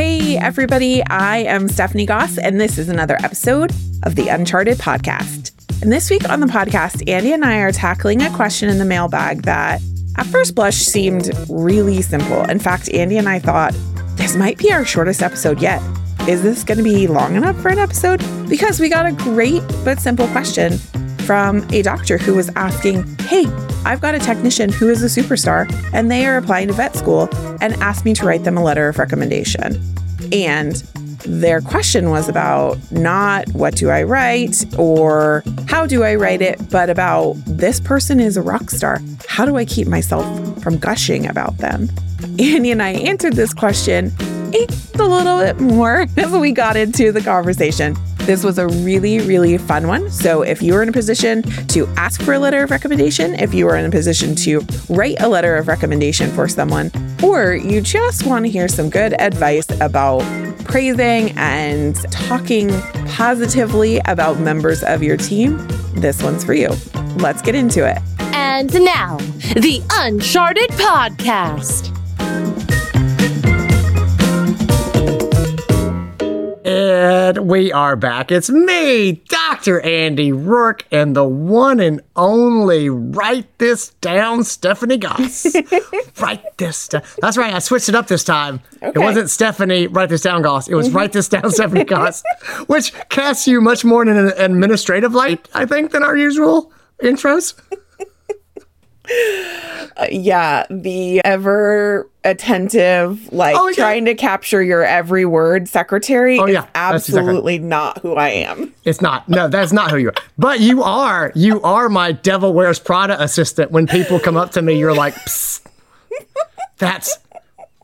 Hey, everybody, I am Stephanie Goss, and this is another episode of the Uncharted Podcast. And this week on the podcast, Andy and I are tackling a question in the mailbag that at first blush seemed really simple. In fact, Andy and I thought this might be our shortest episode yet. Is this going to be long enough for an episode? Because we got a great but simple question from a doctor who was asking, Hey, I've got a technician who is a superstar and they are applying to vet school and asked me to write them a letter of recommendation. And their question was about not what do I write or how do I write it, but about this person is a rock star. How do I keep myself from gushing about them? Andy and I answered this question a little bit more as we got into the conversation. This was a really, really fun one. So, if you are in a position to ask for a letter of recommendation, if you are in a position to write a letter of recommendation for someone, or you just want to hear some good advice about praising and talking positively about members of your team, this one's for you. Let's get into it. And now, the Uncharted Podcast. And we are back. It's me, Dr. Andy Roark, and the one and only Write This Down, Stephanie Goss. write this down. That's right, I switched it up this time. It wasn't Stephanie, Write This Down Goss. It was mm-hmm. Write This Down, Stephanie Goss, which casts you much more in an administrative light, I think, than our usual intros. Uh, yeah, the ever attentive, like Oh, yeah. trying to capture your every word secretary Oh, is yeah, that's exactly- absolutely not who I am. It's not. No, that's not who you are. But you are. You are my Devil Wears Prada assistant. When people come up to me, you're like, Psst, that's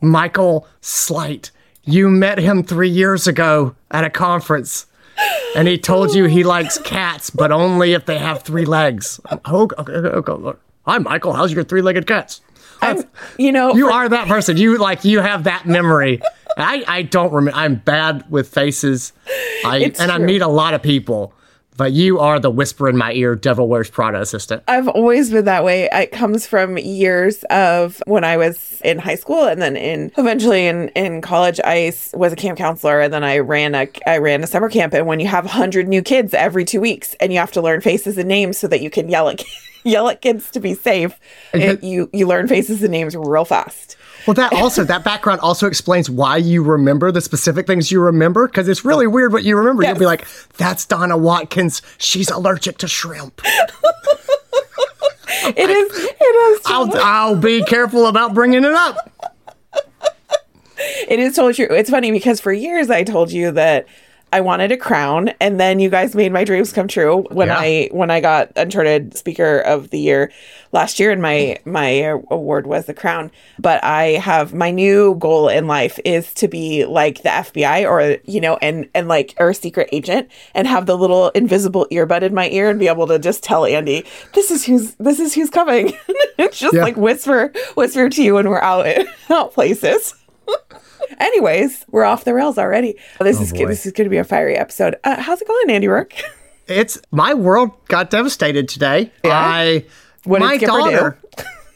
Michael Slight. You met him three years ago at a conference. And he told you he likes cats, but only if they have three legs. Oh, okay, okay, okay. Hi, Michael. How's your three-legged cats? I'm, you know, You for- are that person. You like you have that memory. I I don't remember. I'm bad with faces. I It's and I meet a lot of people, but you are the whisper in my ear, Devil Wears Prada assistant. I've always been that way. It comes from years of when I was in high school and then in eventually in, in college I was a camp counselor and then I ran a I ran a summer camp and when you have 100 new kids every 2 weeks and you have to learn faces and names so that you can yell at yell at kids to be safe, it, you you learn faces and names real fast. Well, that also that background also explains why you remember the specific things you remember because it's really weird what you remember. You'll be like, "That's Donna Watkins. She's allergic to shrimp." It is it is I'll I'll be careful about bringing it up. It is totally true. It's funny because for years I told you that I wanted a crown, and then you guys made my dreams come true when Yeah. I when I got Uncharted Speaker of the Year last year, and my my award was the crown. But I have my new goal in life is to be like the FBI or you know, and and like or a secret agent, and have the little invisible earbud in my ear and be able to just tell Andy, this is who's this is who's coming. it's just Yeah. like whisper whisper to you when we're out in out places. Anyways, we're off the rails already. This is boy. this is going to be a fiery episode. Uh, how's it going, Andy Roark? It's my world got devastated today. I What my Skipper do? daughter.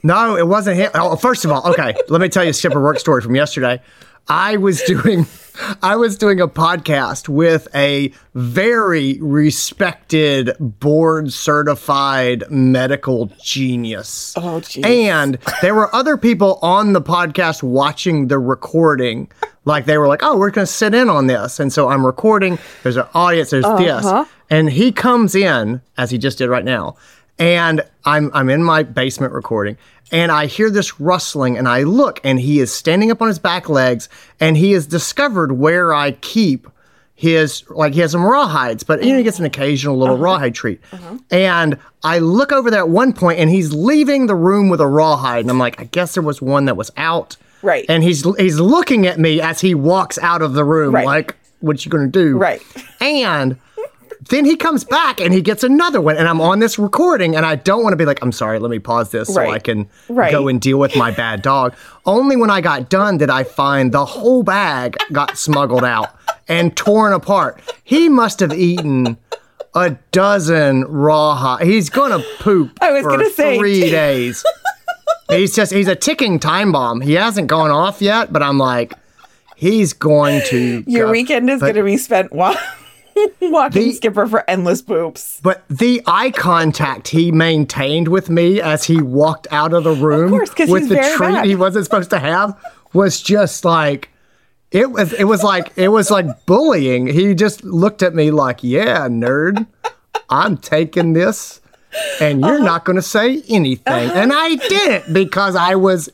No, it wasn't him. Oh, first of all, okay, let me tell you a Skipper work story from yesterday. I was doing I was doing a podcast with a very respected board certified medical genius. Oh, geez. And there were other people on the podcast watching the recording. Like they were like, oh, we're going to sit in on this. And so I'm recording. There's an audience. There's Uh-huh. this. And he comes in, as he just did right now. And I'm, I'm in my basement recording. And I hear this rustling and I look and he is standing up on his back legs and he has discovered where I keep his like he has some rawhides, but you know he gets an occasional little rawhide uh-huh. treat. Uh-huh. And I look over there at one point, and he's leaving the room with a rawhide, and I'm like, I guess there was one that was out. Right. And he's he's looking at me as he walks out of the room, Right. like, what you gonna do? Right. And then he comes back and he gets another one, and I'm on this recording, and I don't want to be like, I'm sorry, let me pause this so I can Right. go and deal with my bad dog. Only when I got done did I find the whole bag got smuggled out and torn apart. He must have eaten a dozen raw. He's gonna poop I was for gonna say- three days. he's just he's a ticking time bomb. He hasn't gone off yet, but I'm like, he's going to. Your go. weekend is But- going to be spent wa- walking The- Skipper for endless poops. But the eye contact he maintained with me as he walked out of the room course, 'cause with the treat bad. he wasn't supposed to have was just like it was it was like it was like bullying. He just looked at me like, "Yeah, nerd. I'm taking this and Uh-huh. you're not going to say anything." And I didn't because I was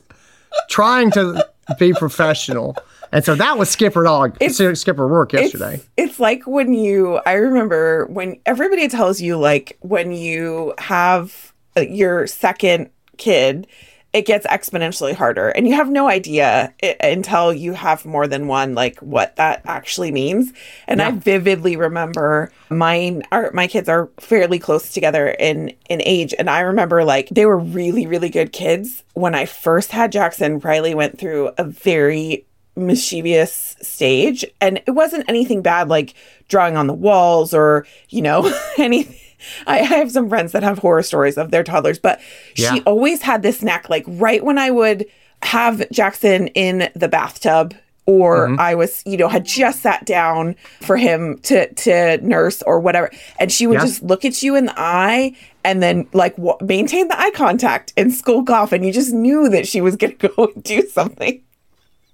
trying to be professional. And so that was Skipper Dog, it's, Skipper Roark yesterday. It's, it's like when you, I remember when everybody tells you, like, when you have uh, your second kid, it gets exponentially harder. And you have no idea i until you have more than one, like, what that actually means. And I vividly remember mine, are, my kids are fairly close together in, in age. And I remember, like, they were really, really good kids. When I first had Jackson, Riley went through a very mischievous stage and it wasn't anything bad like drawing on the walls or you know anything I, I have some friends that have horror stories of their toddlers but Yeah. she always had this knack like right when i would have jackson in the bathtub or Mm-hmm. i was you know had just sat down for him to to nurse or whatever and she would Yeah. just look at you in the eye and then like w- maintain the eye contact and skulk off and you just knew that she was going to go do something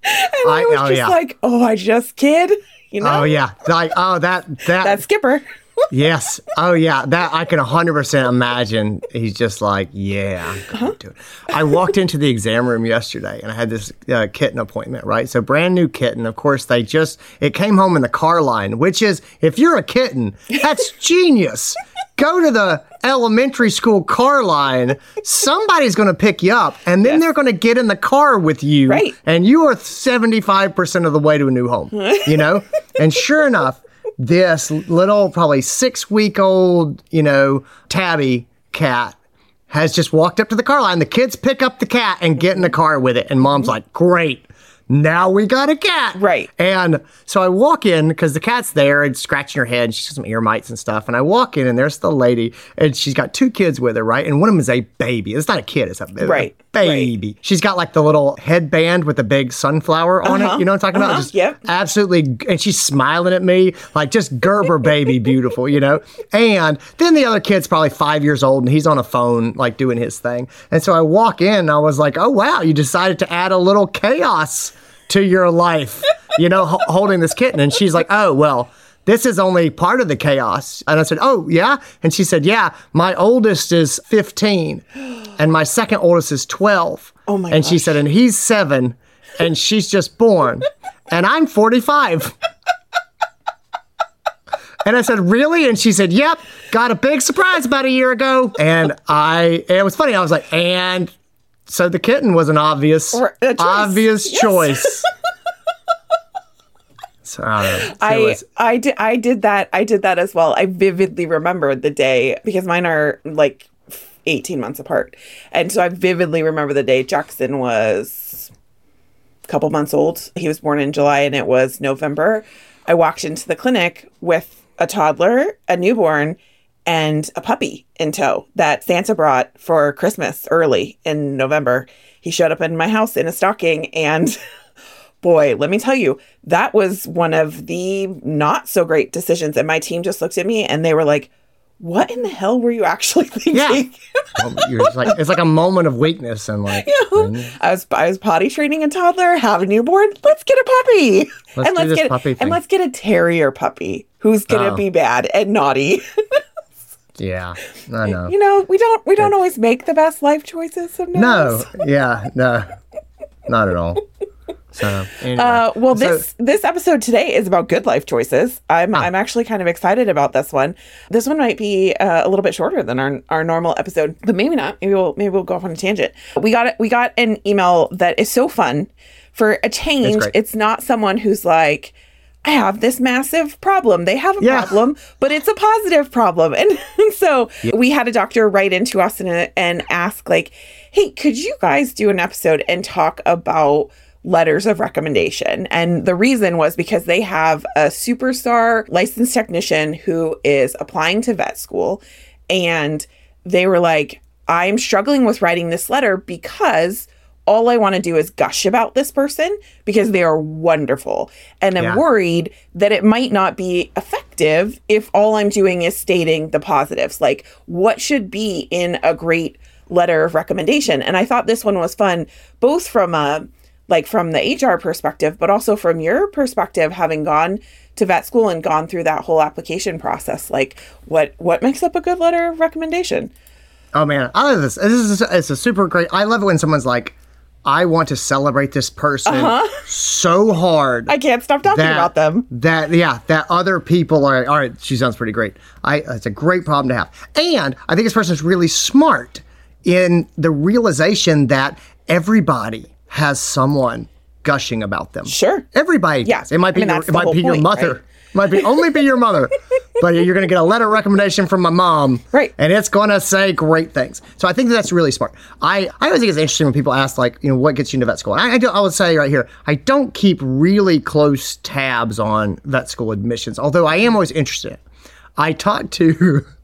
I, I- was oh, just yeah. like, oh, I just kid. You know? Oh yeah, like oh that that That's Skipper. yes. Oh yeah, that I can 100% imagine. He's just like, yeah, I'm Uh-huh. do it. I walked into the exam room yesterday and I had this uh, kitten appointment, right? So brand new kitten. Of course, they just it came home in the car line, which is if you're a kitten, that's genius. Go to the elementary school car line. Somebody's going to pick you up, and then they're going to get in the car with you, Right. and you are 75% of the way to a new home, you know? and sure enough, this little, probably six week old, you know, tabby cat has just walked up to the car line. The kids pick up the cat and get in the car with it. And mom's like, great. Now we got a cat. Right. And so I walk in because the cat's there and scratching her head. She's got some ear mites and stuff. And I walk in and there's the lady and she's got two kids with her, right? And one of them is a baby. It's not a kid, it's a, a Right, baby. She's got like the little headband with the big sunflower on it. You know what I'm talking about? Uh-huh, Just yep. absolutely. And she's smiling at me like just Gerber baby beautiful, you know? And then the other kid's probably five years old and he's on a phone like doing his thing. And so I walk in and I was like, oh, wow, you decided to add a little chaos to your life, you know, ho- holding this kitten. And she's like, oh, well, this is only part of the chaos. And I said, oh, yeah? And she said, yeah, my oldest is 15 and my second oldest is 12. Oh my And she said, and he's seven and she's just born and I'm 45. And I said, really? And she said, yep, got a big surprise about a year ago. And I, it was funny. I was like, and so the kitten was an obvious, choice. obvious Yes. choice. so I don't know. It I was- I did I did that I did that as well. I vividly remember the day because mine are like 18 months apart. And so I vividly remember the day Jackson was a couple months old. He was born in July and it was November. I walked into the clinic with a toddler, a newborn, and a puppy in tow that Santa brought for Christmas early in November. He showed up in my house in a stocking and boy, let me tell you, that was one of the not so great decisions. And my team just looked at me and they were like, what in the hell were you actually thinking? Yeah. Well, like, it's like a moment of weakness and like, I was I was potty training a toddler, have a newborn. Let's get a puppy, Let's and let's get puppy and let's get a terrier puppy who's gonna Oh. be bad and naughty. Yeah, I know. you know, we don't we don't always make the best life choices No, yeah, no, not at all. So, anyway. Uh, well, So- this this episode today is about good life choices. I'm Ah. I'm actually kind of excited about this one. This one might be uh, a little bit shorter than our our normal episode, but maybe not. Maybe we'll maybe we'll go off on a tangent. We got it. We got an email that is so fun. For a change, great. it's not someone who's like, I have this massive problem. They have a Yeah. problem, but it's a positive problem. And, so we had a doctor write into us and, uh, and ask, like, hey, could you guys do an episode and talk about letters of recommendation? And the reason was because they have a superstar licensed technician who is applying to vet school. And they were like, I'm struggling with writing this letter because all I want to do is gush about this person because they are wonderful. And I'm Yeah. worried that it might not be effective if all I'm doing is stating the positives. Like, what should be in a great letter of recommendation? And I thought this one was fun, both from a like from the HR perspective, but also from your perspective, having gone to vet school and gone through that whole application process. Like, what what makes up a good letter of recommendation? Oh man, I love this. This is it's a super great. I love it when someone's like, "I want to celebrate this person so hard." Uh-huh. I can't stop talking that, about them. That yeah, that other people are. All right, she sounds pretty great. I it's a great problem to have, and I think this person is really smart in the realization that everybody has someone gushing about them. Sure. Everybody. Yeah. does. It might be I mean, your, it might be your mother. right? Might be only be your mother, but you're going to get a letter recommendation from my mom, Right. And it's going to say great things. So I think that's really smart. I I always think it's interesting when people ask like, you know, what gets you into vet school. And I I, do, I would say right here, I don't keep really close tabs on vet school admissions, although I am always interested. I talked to.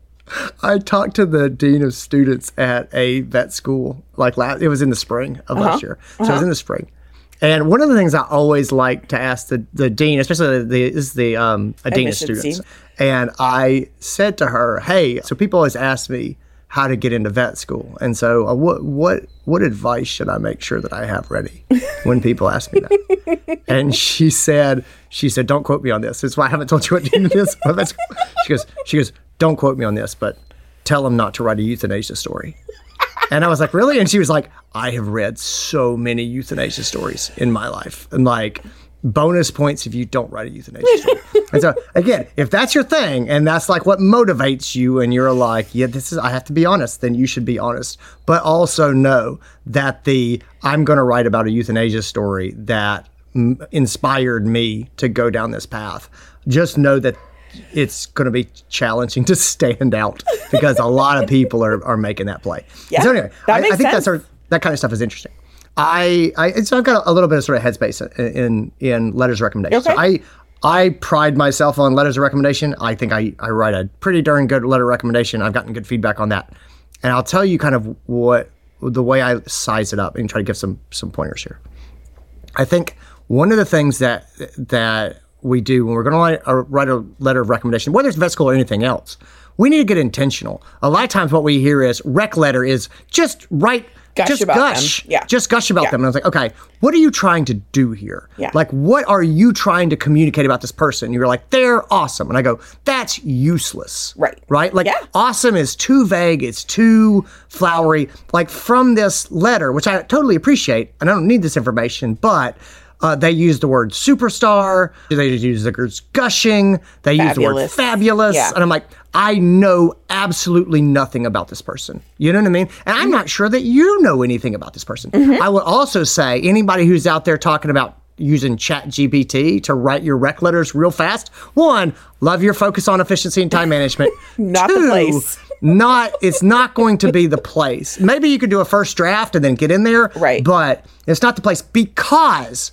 I talked to the dean of students at a vet school like last. It was in the spring of Uh-huh. last year, so it was in the spring. And one of the things I always like to ask the, the dean, especially the, the is the um, a dean of students, and I said to her, "Hey, so people always ask me how to get into vet school, and so uh, what what what advice should I make sure that I have ready when people ask me that?" and she said, "She said, don't quote me on this. That's why I haven't told you what is." But she goes, "She goes, don't quote me on this, but tell them not to write a euthanasia story." And I was like, really? And she was like, I have read so many euthanasia stories in my life. And like, bonus points if you don't write a euthanasia story. and so, again, if that's your thing and that's like what motivates you, and you're like, yeah, this is, I have to be honest, then you should be honest. But also know that the, I'm going to write about a euthanasia story that mm, inspired me to go down this path. Just know that it's going to be challenging to stand out because a lot of people are, are making that play. Yeah, so anyway, I, I think sense. that's our, that kind of stuff is interesting. I, I so I've got a, little bit of sort of headspace in in, in letters of recommendation. So Okay. I I pride myself on letters of recommendation. I think I, I write a pretty darn good letter of recommendation. I've gotten good feedback on that, and I'll tell you kind of what the way I size it up and try to give some some pointers here. I think one of the things that that we do when we're going to write a, write a letter of recommendation, whether it's vet school or anything else, we need to get intentional. A lot of times, what we hear is rec letter is just write. Gush just about them. gush, Yeah. Just gush about Yeah. them. And I was like, okay, what are you trying to do here? Yeah. Like, what are you trying to communicate about this person? You're like, they're awesome, and I go, that's useless. Right. Right. Like, Yeah. awesome is too vague. It's too flowery. Like from this letter, which I totally appreciate, and I don't need this information, but uh, they use the word superstar. They just use the words gushing. They use the word Fabulous. fabulous. Yeah. And I'm like, I know absolutely nothing about this person. You know what I mean? And I'm not sure that you know anything about this person. Mm-hmm. I would also say anybody who's out there talking about using chat gpt to write your rec letters real fast one love your focus on efficiency and time management Not the place. not it's not going to be the place maybe you could do a first draft and then get in there Right. but it's not the place because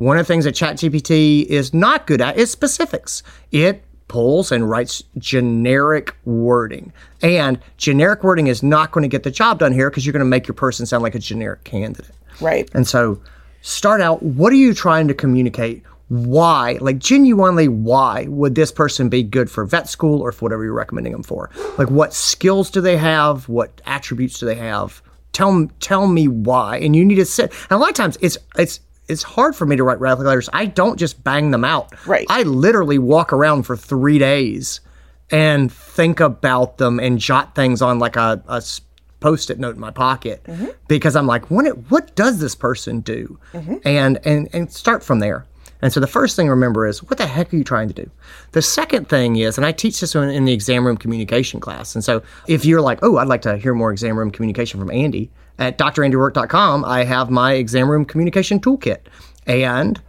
one of the things that ChatGPT is not good at is specifics. It pulls and writes generic wording. And generic wording is not going to get the job done here because you're going to make your person sound like a generic candidate. Right. And so start out what are you trying to communicate? Why, like genuinely, why would this person be good for vet school or for whatever you're recommending them for? Like, what skills do they have? What attributes do they have? Tell tell me why. And you need to sit. And a lot of times, it's it's it's hard for me to write radical letters. I don't just bang them out. Right. I literally walk around for three days and think about them and jot things on like a post-it note in my pocket mm-hmm. because I'm like, what what does this person do? Mm-hmm. And and and start from there. And so the first thing to remember is what the heck are you trying to do? The second thing is, and I teach this in, in the exam room communication class. And so if you're like, oh, I'd like to hear more exam room communication from Andy, at drandyroark.com, I have my exam room communication toolkit. And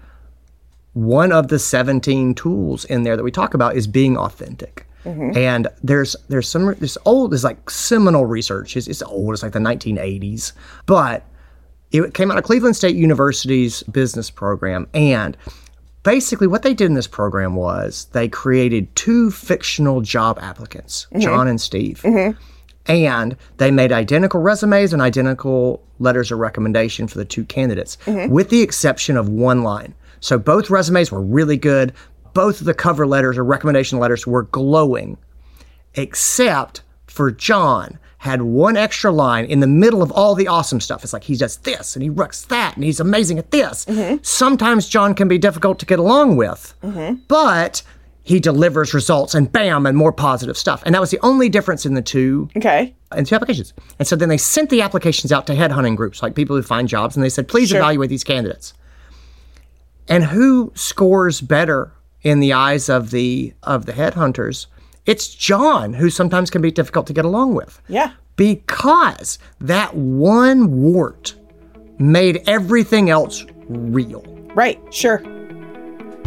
one of the 17 tools in there that we talk about is being authentic. Mm-hmm. And there's there's some this old there's like seminal research. It's, it's old. It's like the 1980s, but it came out of Cleveland State University's business program. And basically, what they did in this program was they created two fictional job applicants, mm-hmm. John and Steve. Mm-hmm. And they made identical resumes and identical letters of recommendation for the two candidates, mm-hmm. with the exception of one line. So both resumes were really good. Both of the cover letters or recommendation letters were glowing, except for John had one extra line in the middle of all the awesome stuff. It's like he does this and he works that and he's amazing at this. Mm-hmm. Sometimes John can be difficult to get along with, mm-hmm. but he delivers results and bam and more positive stuff. And that was the only difference in the two Okay. and two applications. And so then they sent the applications out to headhunting groups, like people who find jobs, and they said, please Sure. evaluate these candidates. And who scores better in the eyes of the of the headhunters? It's John, who sometimes can be difficult to get along with. Yeah. Because that one wart made everything else real. Right. Sure.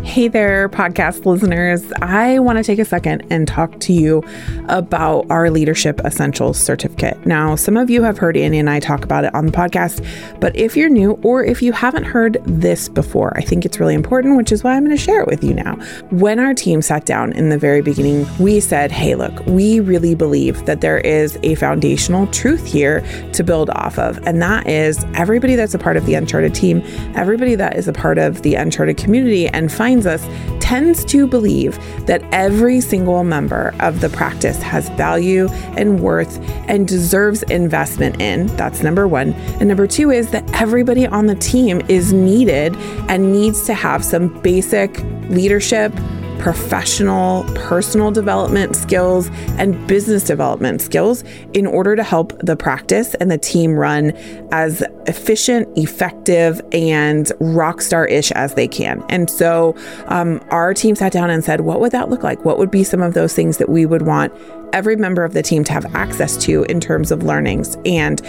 Hey there, podcast listeners. I want to take a second and talk to you about our Leadership Essentials certificate. Now, some of you have heard Andy and I talk about it on the podcast, but if you're new or if you haven't heard this before, I think it's really important, which is why I'm going to share it with you now. When our team sat down in the very beginning, we said, hey, look, we really believe that there is a foundational truth here to build off of, and that is everybody that's a part of the Uncharted team, everybody that is a part of the Uncharted community and us tends to believe that every single member of the practice has value and worth and deserves investment in. That's number one. And number two is that everybody on the team is needed and needs to have some basic leadership professional, personal development skills, and business development skills in order to help the practice and the team run as efficient, effective, and rock star ish as they can. And so um, our team sat down and said, what would that look like? What would be some of those things that we would want every member of the team to have access to in terms of learnings? And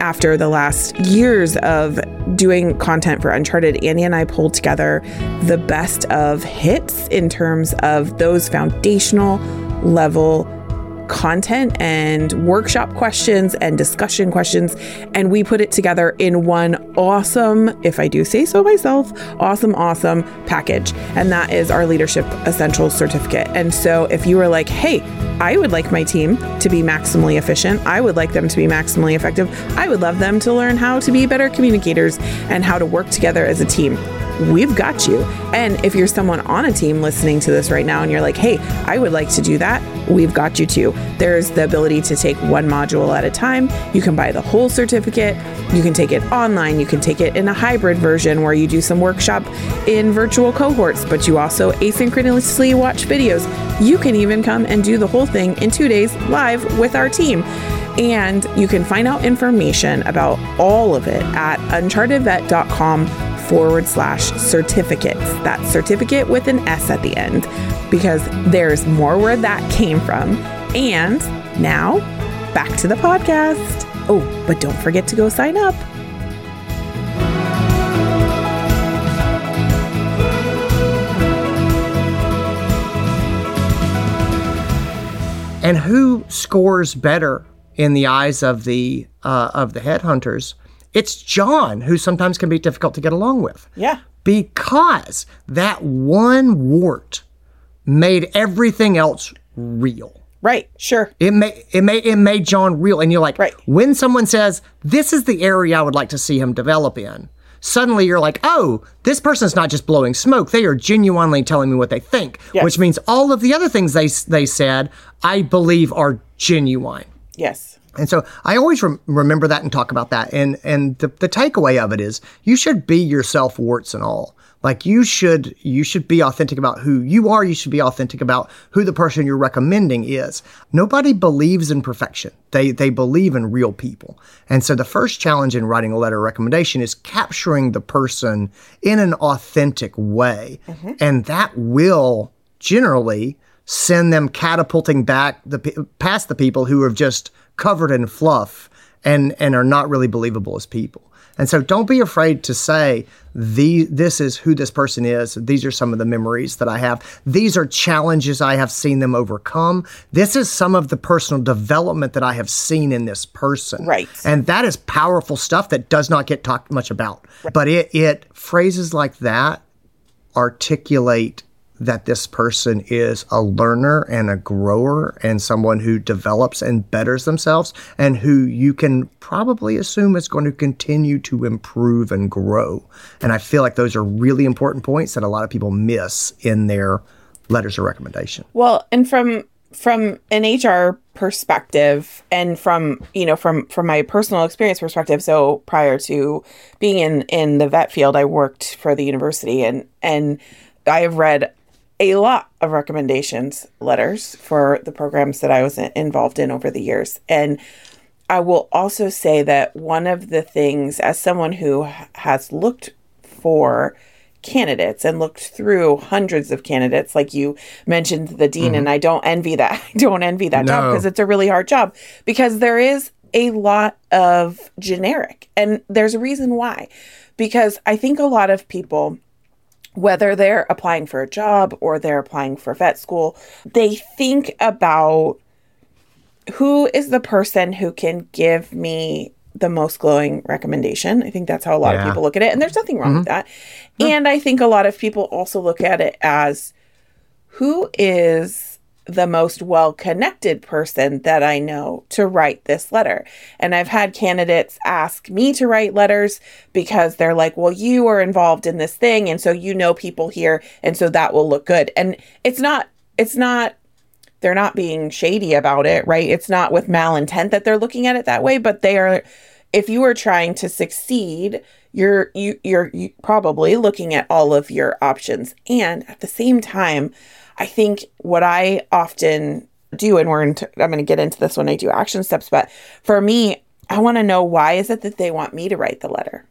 after the last years of doing content for Uncharted, Andy and I pulled together the best of hits in terms of those foundational level content and workshop questions and discussion questions. And we put it together in one awesome, if I do say so myself, awesome, awesome package. And that is our Leadership Essentials certificate. And so if you were like, hey, I would like my team to be maximally efficient, I would like them to be maximally effective, I would love them to learn how to be better communicators and how to work together as a team we've got you. And if you're someone on a team listening to this right now and you're like, hey, I would like to do that, we've got you too. There's the ability to take one module at a time. You can buy the whole certificate. You can take it online. You can take it in a hybrid version where you do some workshop in virtual cohorts, but you also asynchronously watch videos. You can even come and do the whole thing in two days live with our team. And you can find out information about all of it at unchartedvet.com forward slash certificates. That certificate with an S at the end, because there's more where that came from. And now back to the podcast. Oh, but don't forget to go sign up. And who scores better in the eyes of the uh, of the headhunters? It's John, who sometimes can be difficult to get along with. Yeah. Because that one wart made everything else real. Right. Sure. It may it may it made John real, and you're like, Right. when someone says this is the area I would like to see him develop in, suddenly you're like, oh, this person's not just blowing smoke; they are genuinely telling me what they think, Yes. which means all of the other things they they said, I believe are genuine. Yes. And so I always rem- remember that and talk about that. And and the, the takeaway of it is you should be yourself, warts and all. Like you should you should be authentic about who you are. You should be authentic about who the person you're recommending is. Nobody believes in perfection. They they believe in real people. And so the first challenge in writing a letter of recommendation is capturing the person in an authentic way, mm-hmm. and that will generally send them catapulting back the past the people who have just covered in fluff and and are not really believable as people. And so don't be afraid to say the this is who this person is. These are some of the memories that I have. These are challenges I have seen them overcome. This is some of the personal development that I have seen in this person. Right. And that is powerful stuff that does not get talked much about. But it it phrases like that articulate that this person is a learner and a grower and someone who develops and betters themselves and who you can probably assume is going to continue to improve and grow. And I feel like those are really important points that a lot of people miss in their letters of recommendation. Well, and from from an HR perspective and from, you know, from from my personal experience perspective, so prior to being in in the vet field, I worked for the university and and I have read a lot of recommendations letters for the programs that I was involved in over the years. And I will also say that one of the things, as someone who has looked for candidates and looked through hundreds of candidates, like you mentioned the dean, mm-hmm. and I don't envy that. I don't envy that job because it's a really hard job because there is a lot of generic, and there's a reason why. Because I think a lot of people whether they're applying for a job or they're applying for vet school, they think about who is the person who can give me the most glowing recommendation. I think that's how a lot of people look at it. And there's nothing wrong mm-hmm. with that. And I think a lot of people also look at it as who is the most well connected person that I know to write this letter. And I've had candidates ask me to write letters because they're like, well, you are involved in this thing. And so you know people here. And so that will look good. And it's not, it's not, they're not being shady about it, right? It's not with malintent that they're looking at it that way, but they are, if you are trying to succeed, you're you you're you probably looking at all of your options and at the same time i think what i often do and we're into, i'm going to get into this when i do action steps but for me i want to know why is it that they want me to write the letter?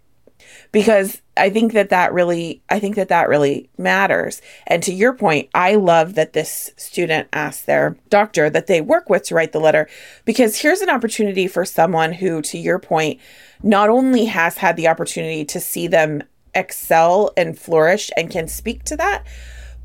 Because i think that that really i think that that really matters. And to your point i love that this student asked their doctor that they work with to write the letter because here's an opportunity for someone who to your point not only has had the opportunity to see them excel and flourish and can speak to that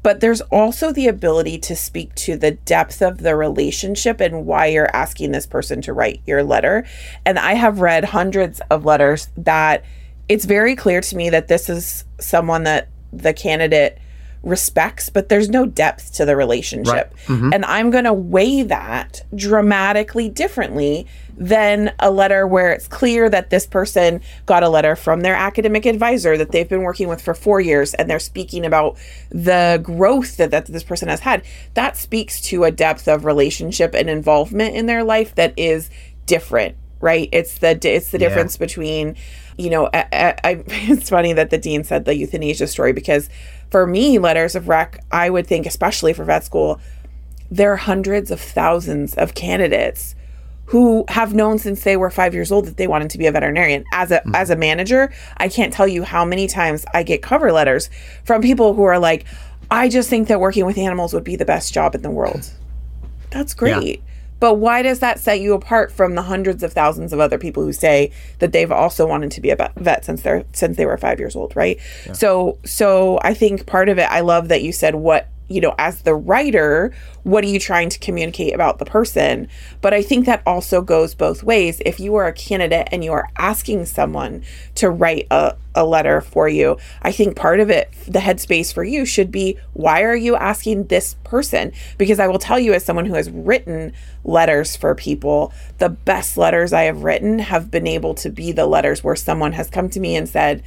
but there's also the ability to speak to the depth of the relationship and why you're asking this person to write your letter. And I have read hundreds of letters that it's very clear to me that this is someone that the candidate respects, but there's no depth to the relationship. Mm-hmm. And I'm going to weigh that dramatically differently than a letter where it's clear that this person got a letter from their academic advisor that they've been working with for four years and they're speaking about the growth that, that this person has had. That speaks to a depth of relationship and involvement in their life that is different, right? It's the it's the difference between, you know, I, I, I, it's funny that the dean said the euthanasia story because for me, letters of rec, I would think, especially for vet school, there are hundreds of thousands of candidates who have known since they were five years old that they wanted to be a veterinarian. As a hmm. as a manager, I can't tell you how many times I get cover letters from people who are like, I just think that working with animals would be the best job in the world. That's great. But why does that set you apart from the hundreds of thousands of other people who say that they've also wanted to be a vet- since they're since they were 5 years old, right? So so I think part of it I love that you said what you know, as the writer, what are you trying to communicate about the person? But I think that also goes both ways. If you are a candidate and you are asking someone to write a, a letter for you, I think part of it, the headspace for you should be why are you asking this person? Because I will tell you, as someone who has written letters for people, the best letters I have written have been able to be the letters where someone has come to me and said,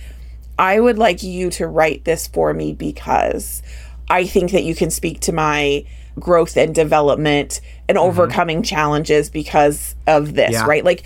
I would like you to write this for me because I think that you can speak to my growth and development and mm-hmm. overcoming challenges because of this, Yeah. right? Like,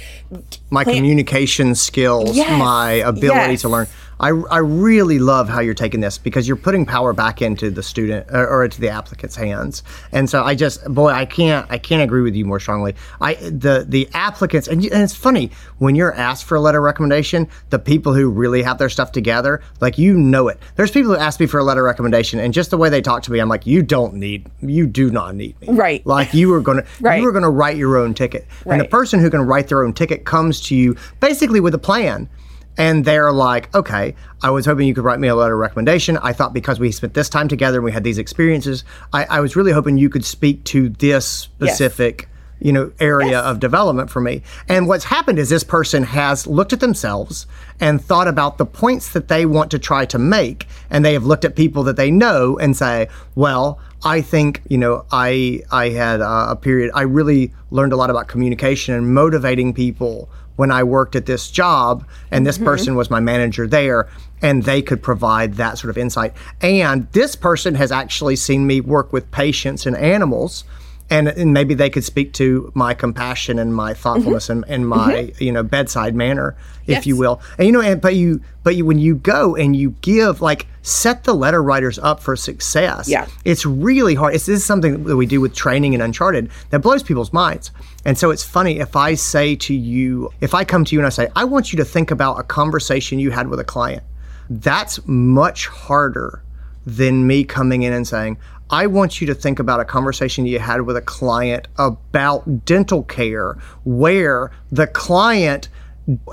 my Plant- communication skills, Yes, my ability yes. to learn. I, I really love how you're taking this because you're putting power back into the student or, or into the applicant's hands. And so I just boy I can't I can't agree with you more strongly. I the the applicants and, and it's funny when you're asked for a letter of recommendation, the people who really have their stuff together, like you know it. There's people who ask me for a letter of recommendation and just the way they talk to me, I'm like you don't need you do not need me. Right. Like you to Right. you going to write your own ticket. And the person who can write their own ticket comes to you basically with a plan. And they're like, okay, I was hoping you could write me a letter of recommendation. I thought because we spent this time together and we had these experiences, I, I was really hoping you could speak to this specific you know area of development for me. And what's happened is this person has looked at themselves and thought about the points that they want to try to make. And they have looked at people that they know and say well i think you know i i had a, a period i really learned a lot about communication and motivating people when i worked at this job and this mm-hmm. person was my manager there and they could provide that sort of insight. And this person has actually seen me work with patients and animals and, and maybe they could speak to my compassion and my thoughtfulness mm-hmm. and, and my mm-hmm. you know bedside manner if you will. And you know and, but you but you when you go and you give like set the letter writers up for success Yeah. it's really hard. It's, this is something that we do with training in uncharted that blows people's minds. And so it's funny if i say to you if i come to you and i say i want you to think about a conversation you had with a client that's much harder than me coming in and saying, I want you to think about a conversation you had with a client about dental care where the client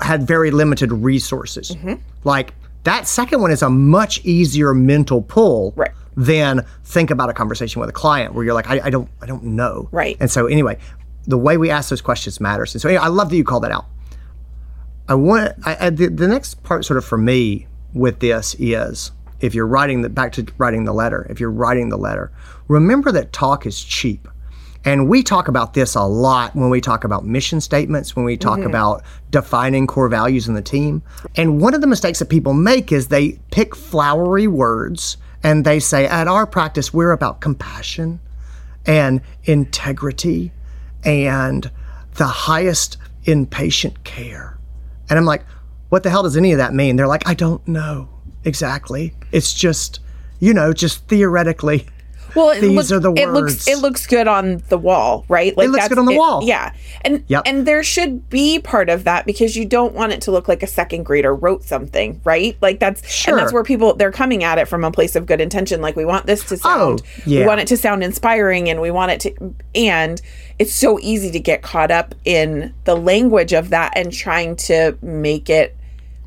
had very limited resources. Mm-hmm. Like that second one is a much easier mental pull Right. than think about a conversation with a client where you're like, I, I don't I don't know. Right. And so anyway, the way we ask those questions matters. And so anyway, I love that you called that out. I want I, I, the, the next part sort of for me with this is if you're writing the back to writing the letter, if you're writing the letter, remember that talk is cheap. And we talk about this a lot when we talk about mission statements, when we talk mm-hmm. about defining core values in the team. And one of the mistakes that people make is they pick flowery words and they say, at our practice, we're about compassion and integrity and the highest in patient care. And I'm like, what the hell does any of that mean? They're like, I don't know exactly. It's just, you know, just theoretically. Well, it These look- are the It looks words. it looks good on the wall, right? Like looks good on the wall. Yeah, and Yep. and there should be part of that because you don't want it to look like a second grader wrote something, right? Like that's and that's where people they're coming at it from a place of good intention. Like we want this to oh, sound, Oh, yeah. we want it to sound inspiring, and we want it to, and it's so easy to get caught up in the language of that and trying to make it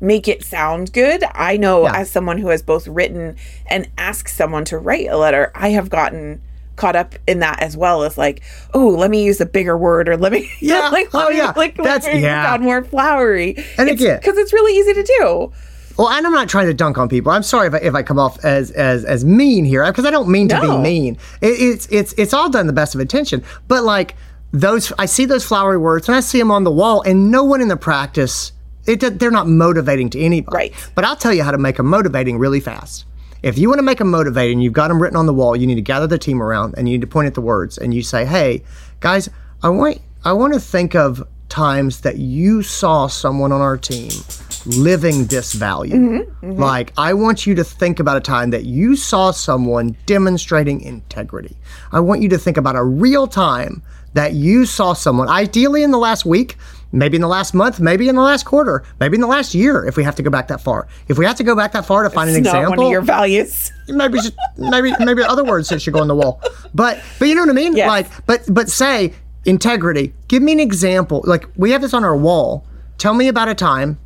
make it sound good. I know Yeah. as someone who has both written and asked someone to write a letter, I have gotten caught up in that as well as like, oh, let me use a bigger word or let me Yeah. like, Oh, me, yeah. like That's- let me yeah. sound more flowery. And again- because it's really easy to do. Well, and I'm not trying to dunk on people. I'm sorry if I, if I come off as as as mean here because I don't mean to No. be mean. It, it's it's it's all done the best of intention. But like those, I see those flowery words and I see them on the wall, and no one in the practice. It, they're not motivating to anybody. Right. But I'll tell you how to make them motivating really fast. If you want to make them motivating, you've got them written on the wall. You need to gather the team around and you need to point at the words and you say, "Hey, guys, I want I want to think of times that you saw someone on our team living this value. Mm-hmm, mm-hmm. Like, I want you to think about a time that you saw someone demonstrating integrity. I want you to think about a real time that you saw someone, ideally in the last week, maybe in the last month, maybe in the last quarter, maybe in the last year, if we have to go back that far. If we have to go back that far to find an It's not example, one of your values. maybe just, maybe maybe other words that should go on the wall. But but you know what I mean? Yes. Like but but say integrity. Give me an example. Like we have this on our wall. Tell me about a time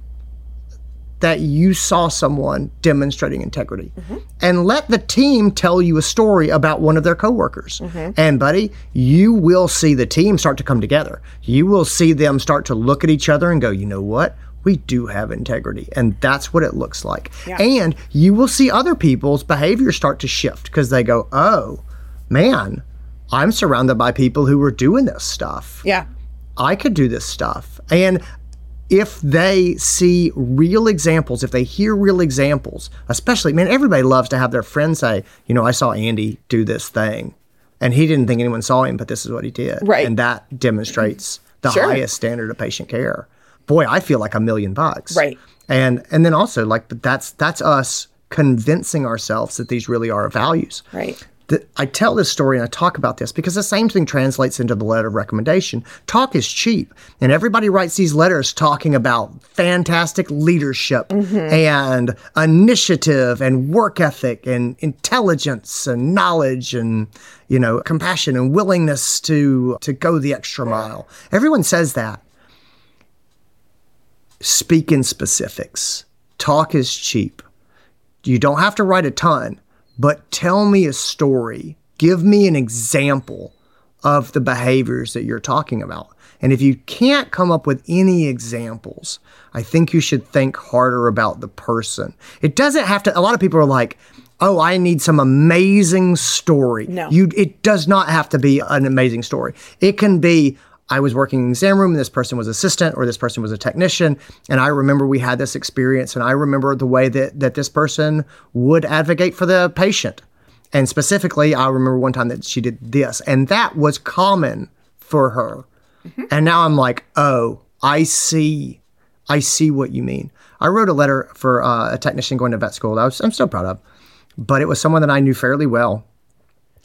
that you saw someone demonstrating integrity. Mm-hmm. And let the team tell you a story about one of their coworkers. Mm-hmm. And buddy, you will see the team start to come together. You will see them start to look at each other and go, "You know what? We do have integrity." And that's what it looks like. And you will see other people's behavior start to shift because they go, "Oh, man, I'm surrounded by people who are doing this stuff." Yeah. I could do this stuff. And if they see real examples, if they hear real examples, especially, man, everybody loves to have their friends say, you know, I saw Andy do this thing. And he didn't think anyone saw him, but this is what he did. Right. And that demonstrates the Sure. highest standard of patient care. Boy, I feel like a million bucks. Right. And and then also like but that's that's us convincing ourselves that these really are values Right. The, I tell this story and I talk about this because the same thing translates into the letter of recommendation. Talk is cheap, and everybody writes these letters talking about fantastic leadership mm-hmm. and initiative and work ethic and intelligence and knowledge and you know compassion and willingness to to go the extra mile. Everyone says that. Speak in specifics. Talk is cheap. You don't have to write a ton, but tell me a story. Give me an example of the behaviors that you're talking about. And if you can't come up with any examples, I think you should think harder about the person. It doesn't have to, a lot of people are like, oh, I need some amazing story. No. You, it does not have to be an amazing story. It can be, I was working in the exam room and this person was assistant or this person was a technician. And I remember we had this experience and I remember the way that, that this person would advocate for the patient. And specifically, I remember one time that she did this, and that was common for her. And now I'm like, oh, I see. I see what you mean. I wrote a letter for uh, a technician going to vet school that I was, I'm still proud of, but it was someone that I knew fairly well.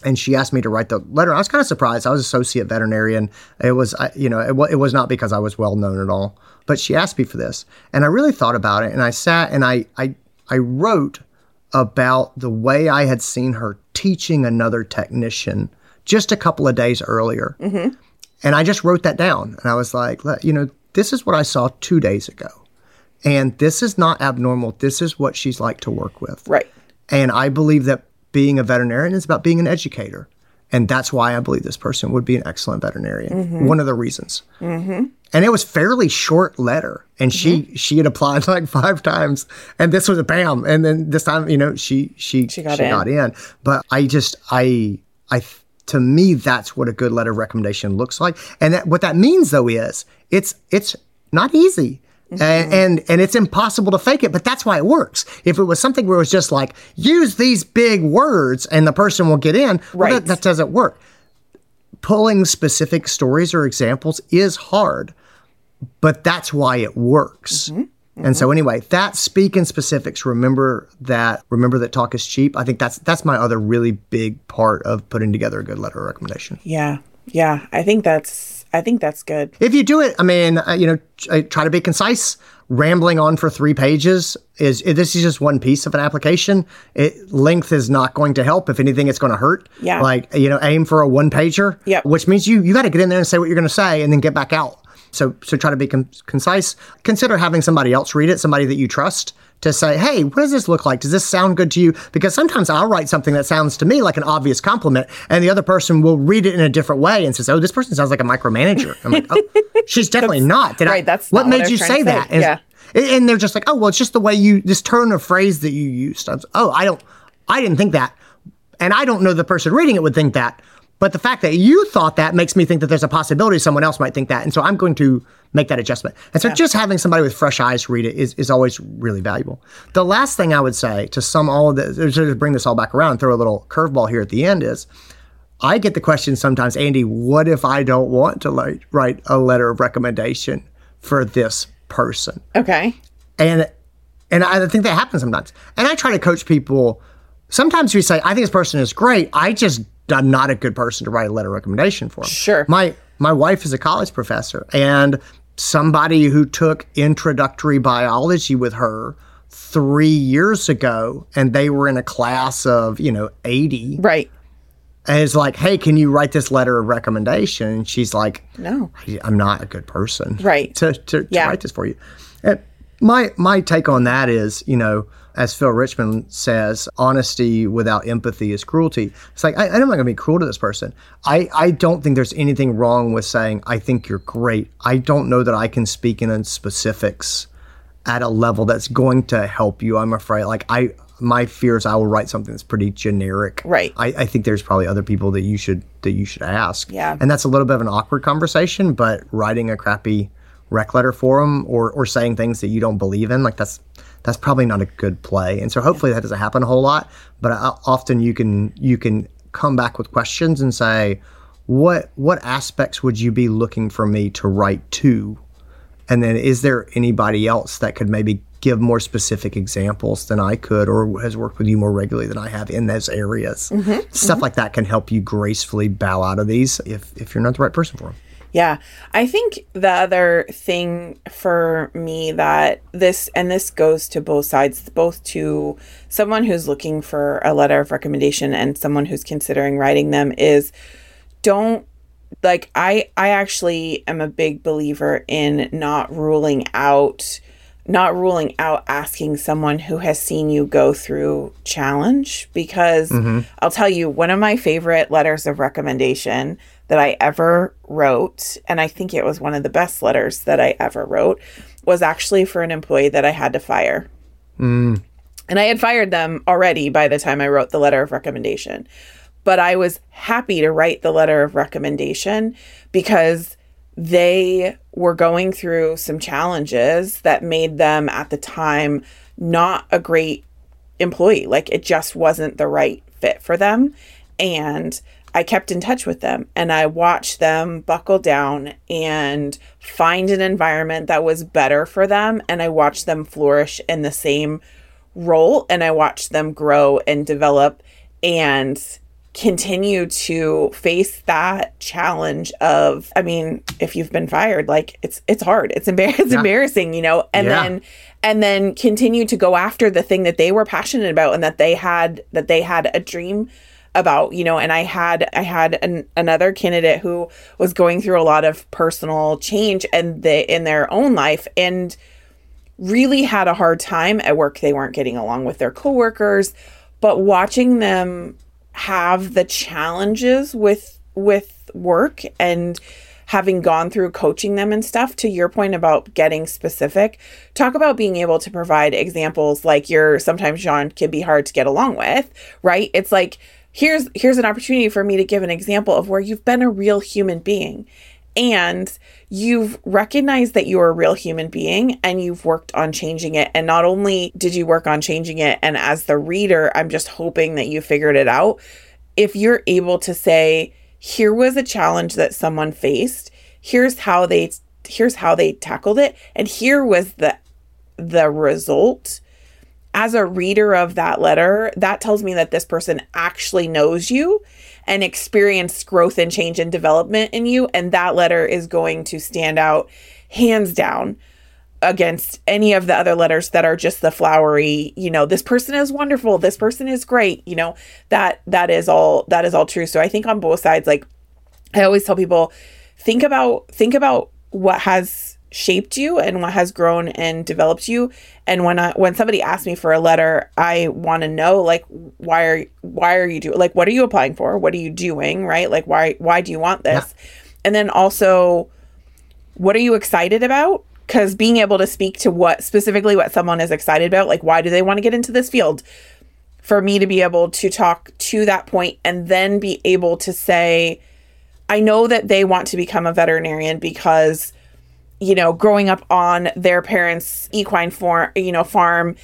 And she asked me to write the letter. I was kind of surprised. I was associate veterinarian. It was, I- you know, it, it was not because I was well known at all. But she asked me for this, and I really thought about it. And I sat and I, I, I wrote about the way I had seen her teaching another technician just a couple of days earlier. Mm-hmm. And I just wrote that down. And I was like, you know, this is what I saw two days ago. And this is not abnormal. This is what she's like to work with. Right. And I believe that being a veterinarian is about being an educator. And that's why I believe this person would be an excellent veterinarian. One of the reasons. Mm-hmm. And it was fairly short letter, and she she had applied like five times, and this was a bam. And then this time, you know, she she she got in. got in. But I just I I to me that's what a good letter of recommendation looks like. And that, what that means though is it's it's not easy. Mm-hmm. And, and and it's impossible to fake it, but that's why it works. If it was something where it was just like use these big words and the person will get in, well, Right. that, that doesn't work. Pulling specific stories or examples is hard, but that's why it works. And so anyway, that speak in specifics. Remember that. Remember that talk is cheap. I think that's that's my other really big part of putting together a good letter of recommendation. Yeah. Yeah. I think that's I think that's good. If you do it, I mean, uh, you know, uh, try to be concise. Rambling on for three pages is this is just one piece of an application. It, length is not going to help. If anything, it's going to hurt. Yeah. Like you know, aim for a one pager. Yep. Which means you you got to get in there and say what you're going to say, and then get back out. So so try to be con- concise. Consider having somebody else read it, somebody that you trust. To say, hey, what does this look like? Does this sound good to you? Because sometimes I'll write something that sounds to me like an obvious compliment, and the other person will read it in a different way and says, "Oh, this person sounds like a micromanager." I'm like, "Oh, she's definitely not." Did I? right, that's what what made I you say that? And- Yeah. and- and they're just like, "Oh, well, it's just the way you this turn of phrase that you used." I was, oh, I don't, I didn't think that, and I don't know the person reading it would think that. But the fact that you thought that makes me think that there's a possibility someone else might think that, and so I'm going to make that adjustment. And so just having somebody with fresh eyes read it is, is always really valuable. The last thing I would say to sum all of this, to bring this all back around, throw a little curveball here at the end is, I get the question sometimes, Andy, what if I don't want to like write a letter of recommendation for this person? Okay. And and I think that happens sometimes. And I try to coach people. Sometimes we say, I think this person is great. I just I'm not a good person to write a letter of recommendation for. 'em." Sure. My my wife is a college professor and somebody who took introductory biology with her three years ago and they were in a class of, you know, 80 Right. and it's like, hey, can you write this letter of recommendation? And she's like, No. I'm not a good person, Right. To to, to Yeah. write this for you. And my my take on that is, you know, as Phil Richmond says, honesty without empathy is cruelty. It's like I, I'm not going to be cruel to this person. I I don't think there's anything wrong with saying I think you're great. I don't know that I can speak in specifics at a level that's going to help you. I'm afraid. Like I. My fear is I will write something that's pretty generic. Right. I, I think there's probably other people that you should that you should ask. Yeah. And that's a little bit of an awkward conversation, but writing a crappy rec letter for them or or saying things that you don't believe in, like that's that's probably not a good play. And so hopefully that doesn't happen a whole lot. But uh, often you can you can come back with questions and say, what what aspects would you be looking for me to write to? And then is there anybody else that could maybe give more specific examples than I could or has worked with you more regularly than I have in those areas? Stuff like that can help you gracefully bow out of these if, if you're not the right person for them. Yeah. I think the other thing for me that this, and this goes to both sides, both to someone who's looking for a letter of recommendation and someone who's considering writing them, is don't like I I actually am a big believer in not ruling out not ruling out asking someone who has seen you go through challenge because mm-hmm. I'll tell you one of my favorite letters of recommendation that I ever wrote and I think it was one of the best letters that I ever wrote was actually for an employee that I had to fire. Mm. And I had fired them already by the time I wrote the letter of recommendation. But I was happy to write the letter of recommendation because they were going through some challenges that made them at the time not a great employee. Like it just wasn't the right fit for them. And I kept in touch with them and I watched them buckle down and find an environment that was better for them. And I watched them flourish in the same role and I watched them grow and develop and continue to face that challenge of I mean if you've been fired like it's it's hard it's, embar- it's embarrassing you know and Yeah. then and then continue to go after the thing that they were passionate about and that they had that they had a dream about you know and i had i had an, another candidate who was going through a lot of personal change and in their own life and really had a hard time at work. They weren't getting along with their coworkers but watching them have the challenges with with work and having gone through coaching them and stuff to your point about getting specific talk about being able to provide examples like your sometimes John can be hard to get along with right? It's like here's here's an opportunity for me to give an example of where you've been a real human being and you've recognized that you're a real human being and you've worked on changing it. And not only did you work on changing it, and as the reader, I'm just hoping that you figured it out. If you're able to say, here was a challenge that someone faced, here's how they here's how they tackled it, and here was the the result as a reader of that letter, that tells me that this person actually knows you and experienced growth and change and development in you. And that letter is going to stand out hands down against any of the other letters that are just the flowery, you know, this person is wonderful, this person is great, you know, that that is all that is all true. So I think on both sides, like I always tell people, think about think about what has shaped you and what has grown and developed you. And when I when somebody asks me for a letter I want to know like why are why are you doing like what are you applying for? What are you doing right? Like why why do you want this? And then also what are you excited about? Because being able to speak to what specifically what someone is excited about like why do they want to get into this field? For me to be able to talk to that point and then be able to say I know that they want to become a veterinarian because you know, growing up on their parents' equine farm, you know, farm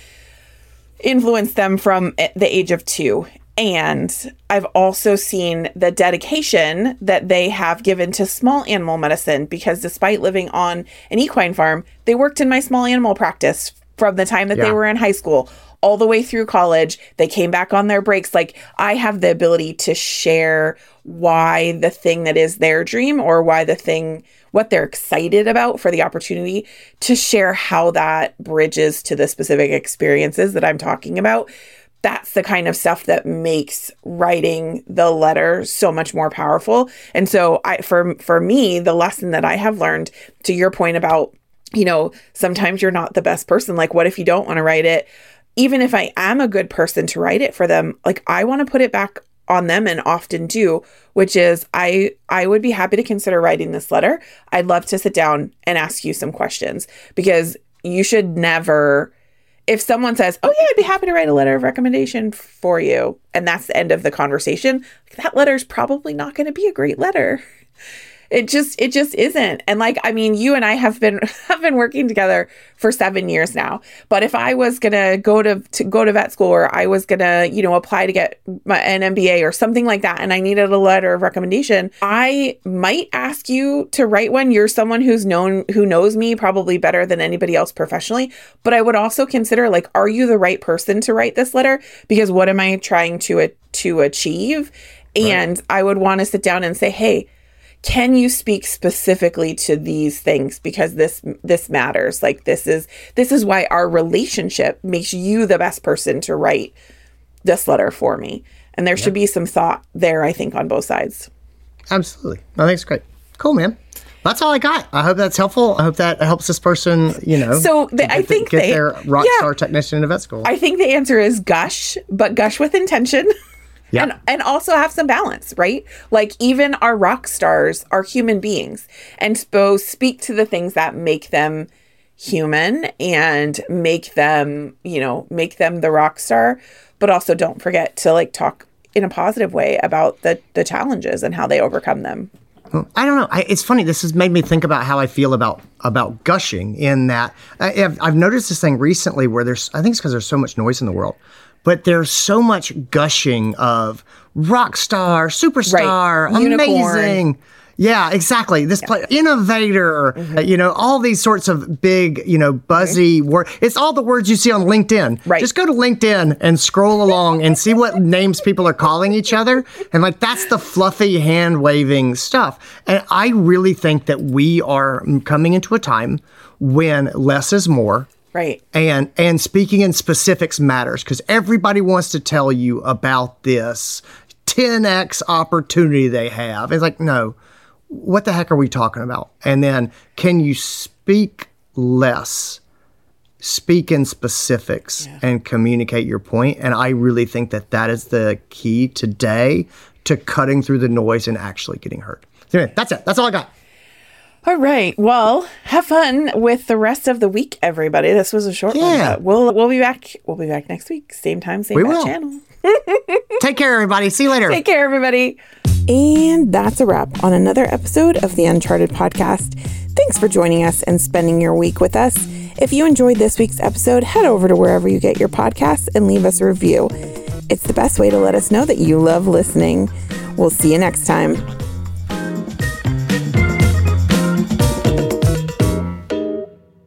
influenced them from the age of two. And I've also seen the dedication that they have given to small animal medicine because despite living on an equine farm, they worked in my small animal practice from the time that they were in high school all the way through college. They came back on their breaks. Like I have the ability to share why the thing that is their dream or why the thing what they're excited about for the opportunity to share how that bridges to the specific experiences that I'm talking about. That's the kind of stuff that makes writing the letter so much more powerful. And so I for for me, the lesson that I have learned to your point about, you know, sometimes you're not the best person. Like what if you don't want to write it? Even if I am a good person to write it for them, like I want to put it back on them and often do which is i i would be happy to consider writing this letter. I'd love to sit down and ask you some questions because you should never if someone says oh yeah i'd be happy to write a letter of recommendation for you and that's the end of the conversation that letter's probably not going to be a great letter it just it just isn't. And like i mean you and i have been have been working together for seven years now. But if i was gonna go to, to go to vet school or i was gonna you know apply to get my, an mba or something like that and i needed a letter of recommendation i might ask you to write one. You're someone who's known who knows me probably better than anybody else professionally. But i would also consider like are you the right person to write this letter? Because what am i trying to to achieve? And i would want to sit down and say hey can you speak specifically to these things because this this matters like this is this is why our relationship makes you the best person to write this letter for me and there should be some thought there i think on both sides Absolutely. I think it's great. Cool, man. That's all I got. I hope that's helpful. I hope that helps this person, you know. So the- I the- think get they- their rock yeah. star technician into vet school. I think the answer is gush, but gush with intention. Yeah. And and also have some balance, right? Like even our rock stars are human beings and supposed speak to the things that make them human and make them, you know, make them the rock star, but also don't forget to like talk in a positive way about the the challenges and how they overcome them. I don't know. I, it's funny. This has made me think about how I feel about about gushing. In that, I, have I've noticed this thing recently where there's. I think it's because there's so much noise in the world, but there's so much gushing of rock star, superstar, Right. Amazing. Yeah, exactly. This play, innovator, Mm-hmm. uh, you know, all these sorts of big, you know, buzzy word. It's all the words you see on LinkedIn. Right. Just go to LinkedIn and scroll along and see what names people are calling each other. And like, that's the fluffy hand waving stuff. And I really think that we are coming into a time when less is more Right. and and speaking in specifics matters because everybody wants to tell you about this 10x opportunity they have. It's like no what the heck are we talking about? And then can you speak less speak in specifics and communicate your point? And i really think that that is the key today to cutting through the noise and actually getting heard. So anyway, that's it. That's all i got All right. Well, have fun with the rest of the week, everybody. This was a short one. Yeah. but We'll we'll be back. We'll be back next week. Same time, same We will. channel. take care everybody see you later Take care, everybody. And that's a wrap on another episode of the Uncharted podcast. Thanks for joining us and spending your week with us. If you enjoyed this week's episode, head over to wherever you get your podcasts and leave us a review. It's the best way to let us know that you love listening. We'll see you next time.